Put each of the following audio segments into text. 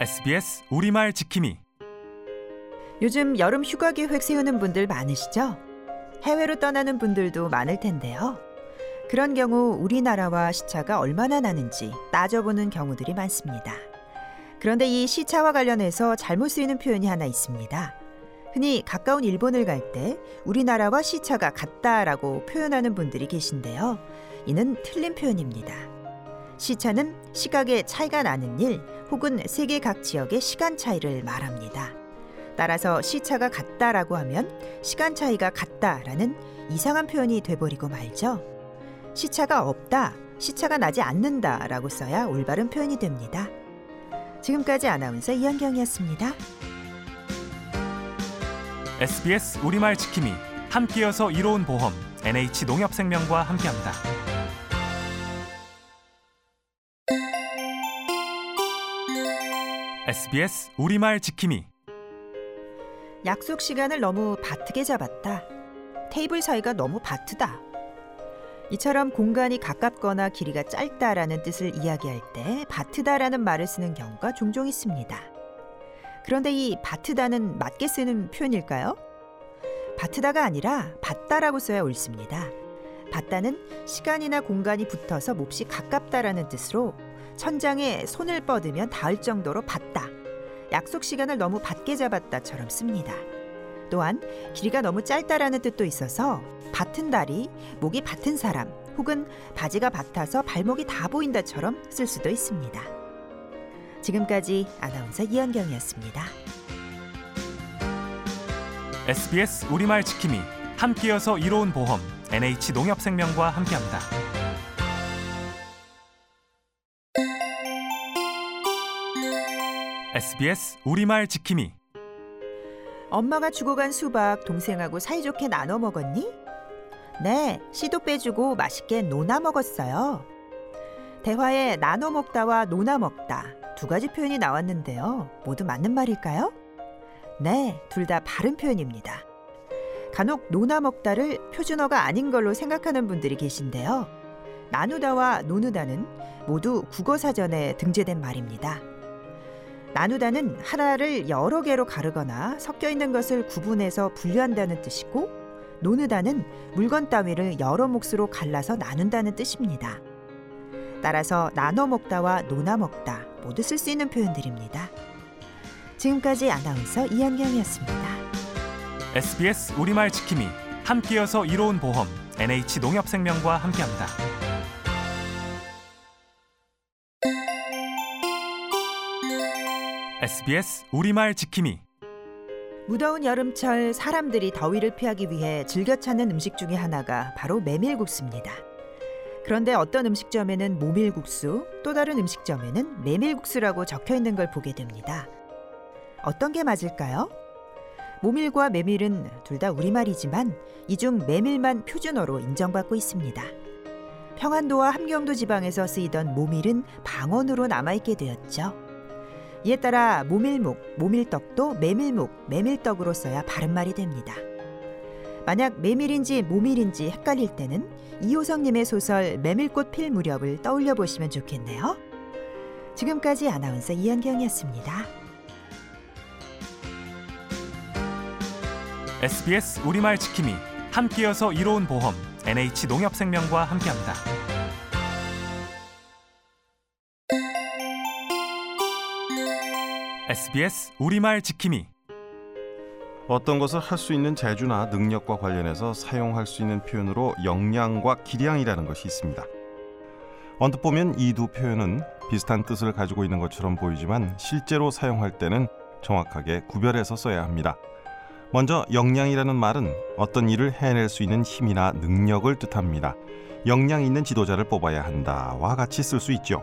SBS 우리말 지킴이 요즘 여름 휴가 계획 세우는 분들 많으시죠? 해외로 떠나는 분들도 많을 텐데요. 그런 경우 우리나라와 시차가 얼마나 나는지 따져보는 경우들이 많습니다. 그런데 이 시차와 관련해서 잘못 쓰이는 표현이 하나 있습니다. 흔히 가까운 일본을 갈 때 우리나라와 시차가 같다라고 표현하는 분들이 계신데요. 이는 틀린 표현입니다. 시차는 시각의 차이가 나는 일 혹은 세계 각 지역의 시간 차이를 말합니다. 따라서 시차가 같다라고 하면 시간 차이가 같다라는 이상한 표현이 돼버리고 말죠. 시차가 없다, 시차가 나지 않는다라고 써야 올바른 표현이 됩니다. 지금까지 아나운서 이현경이었습니다. SBS 우리말 지킴이 함께여서 이로운 보험 NH 농협생명과 함께합니다. SBS 우리말 지킴이 약속 시간을 너무 바트게 잡았다. 테이블 사이가 너무 바트다. 이처럼 공간이 가깝거나 길이가 짧다라는 뜻을 이야기할 때 바트다라는 말을 쓰는 경우가 종종 있습니다. 그런데 이 바트다는 맞게 쓰는 표현일까요? 바트다가 아니라 받다라고 써야 옳습니다. 받다는 시간이나 공간이 붙어서 몹시 가깝다라는 뜻으로 천장에 손을 뻗으면 닿을 정도로 받다. 약속 시간을 너무 받게 잡았다처럼 씁니다. 또한 길이가 너무 짧다라는 뜻도 있어서 밭은 다리, 목이 밭은 사람 혹은 바지가 밭아서 발목이 다 보인다처럼 쓸 수도 있습니다. 지금까지 아나운서 이현경이었습니다. SBS 우리말 지킴이 함께여서 이로운 보험 NH 농협생명과 함께합니다. SBS 우리말 지킴이 엄마가 주고 간 수박 동생하고 사이좋게 나눠 먹었니? 네, 씨도 빼주고 맛있게 노나 먹었어요. 대화에 나눠 먹다와 노나 먹다 두 가지 표현이 나왔는데요. 모두 맞는 말일까요? 네, 둘 다 바른 표현입니다. 간혹 노나 먹다를 표준어가 아닌 걸로 생각하는 분들이 계신데요. 나누다와 노누다는 모두 국어 사전에 등재된 말입니다. 나누다는 하나를 여러 개로 가르거나 섞여 있는 것을 구분해서 분류한다는 뜻이고 노누다는 물건 따위를 여러 몫으로 갈라서 나눈다는 뜻입니다. 따라서 나눠 먹다와 노나 먹다 모두 쓸 수 있는 표현들입니다. 지금까지 아나운서 이한경이었습니다. SBS 우리말 지킴이 함께여서 이로운 보험 NH 농협생명과 함께합니다. SBS 우리말 지킴이 무더운 여름철 사람들이 더위를 피하기 위해 즐겨 찾는 음식 중에 하나가 바로 메밀국수입니다. 그런데 어떤 음식점에는 모밀국수, 또 다른 음식점에는 메밀국수라고 적혀 있는 걸 보게 됩니다. 어떤 게 맞을까요? 모밀과 메밀은 둘 다 우리말이지만 이중 메밀만 표준어로 인정받고 있습니다. 평안도와 함경도 지방에서 쓰이던 모밀은 방언으로 남아있게 되었죠. 이에 따라 모밀묵, 모밀떡도 메밀묵, 메밀떡으로 써야 바른말이 됩니다. 만약 메밀인지 모밀인지 헷갈릴 때는 이호성님의 소설 메밀꽃 필 무렵을 떠올려 보시면 좋겠네요. 지금까지 아나운서 이현경이었습니다. SBS 우리말 지킴이 함께여서 이로운 보험 NH 농협생명과 함께합니다. SBS 우리말 지킴이 어떤 것을 할 수 있는 재주나 능력과 관련해서 사용할 수 있는 표현으로 역량과 기량이라는 것이 있습니다. 언뜻 보면 이 두 표현은 비슷한 뜻을 가지고 있는 것처럼 보이지만 실제로 사용할 때는 정확하게 구별해서 써야 합니다. 먼저 역량이라는 말은 어떤 일을 해낼 수 있는 힘이나 능력을 뜻합니다. 역량 있는 지도자를 뽑아야 한다와 같이 쓸 수 있죠.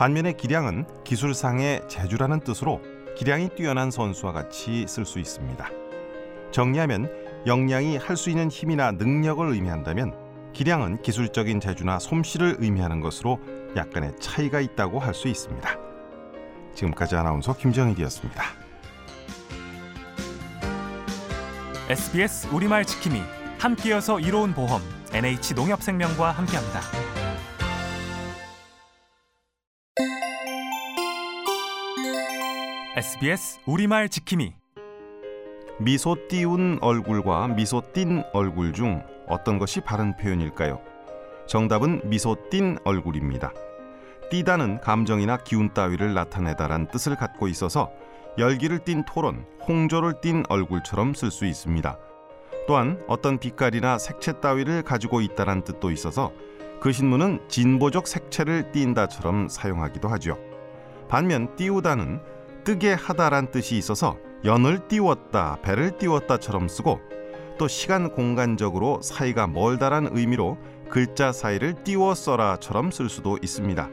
반면에 기량은 기술상의 재주라는 뜻으로 기량이 뛰어난 선수와 같이 쓸 수 있습니다. 정리하면 역량이 할 수 있는 힘이나 능력을 의미한다면 기량은 기술적인 재주나 솜씨를 의미하는 것으로 약간의 차이가 있다고 할 수 있습니다. 지금까지 아나운서 김정일이었습니다. SBS 우리말 지킴이 함께여서 이로운 보험 NH 농협생명과 함께합니다. SBS 우리말 지킴이 미소 띄운 얼굴과 미소 띈 얼굴 중 어떤 것이 바른 표현일까요? 정답은 미소 띈 얼굴입니다. 띄다는 감정이나 기운 따위를 나타내다란 뜻을 갖고 있어서 열기를 띤 토론, 홍조를 띤 얼굴처럼 쓸 수 있습니다. 또한 어떤 빛깔이나 색채 따위를 가지고 있다란 뜻도 있어서 그 신문은 진보적 색채를 띈다처럼 사용하기도 하죠. 반면 띄우다는 뜨게 하다란 뜻이 있어서 연을 띄웠다, 배를 띄웠다처럼 쓰고 또 시간 공간적으로 사이가 멀다란 의미로 글자 사이를 띄워 써라처럼 쓸 수도 있습니다.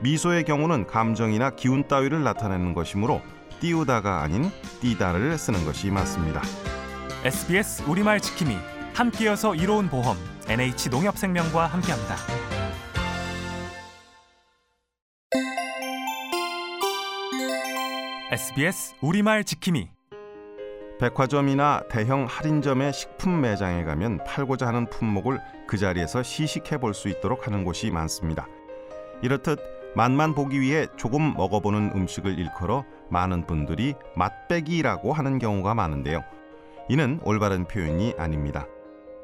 미소의 경우는 감정이나 기운 따위를 나타내는 것이므로 띄우다가 아닌 띄다를 쓰는 것이 맞습니다. SBS 우리말 지킴이 함께여서 이로운 보험 NH 농협생명과 함께합니다. SBS 우리말 지킴이 백화점이나 대형 할인점의 식품 매장에 가면 팔고자 하는 품목을 그 자리에서 시식해 볼 수 있도록 하는 곳이 많습니다. 이렇듯 맛만 보기 위해 조금 먹어보는 음식을 일컬어 많은 분들이 맛배기라고 하는 경우가 많은데요. 이는 올바른 표현이 아닙니다.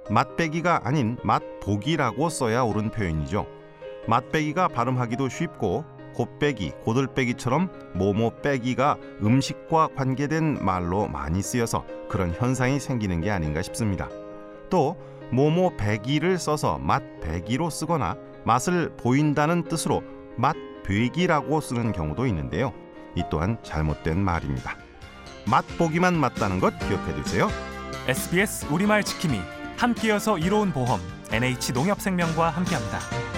맛배기가 아닌 맛보기라고 써야 옳은 표현이죠. 맛배기가 발음하기도 쉽고 곱빼기, 고들빼기처럼 모모 빼기가 음식과 관계된 말로 많이 쓰여서 그런 현상이 생기는 게 아닌가 싶습니다. 또 모모 배기를 써서 맛배기로 쓰거나 맛을 보인다는 뜻으로 맛배기라고 쓰는 경우도 있는데요. 이 또한 잘못된 말입니다. 맛보기만 맞다는 것 기억해 두세요. SBS 우리말 지킴이 함께여서 이로운 보험 NH 농협생명과 함께합니다.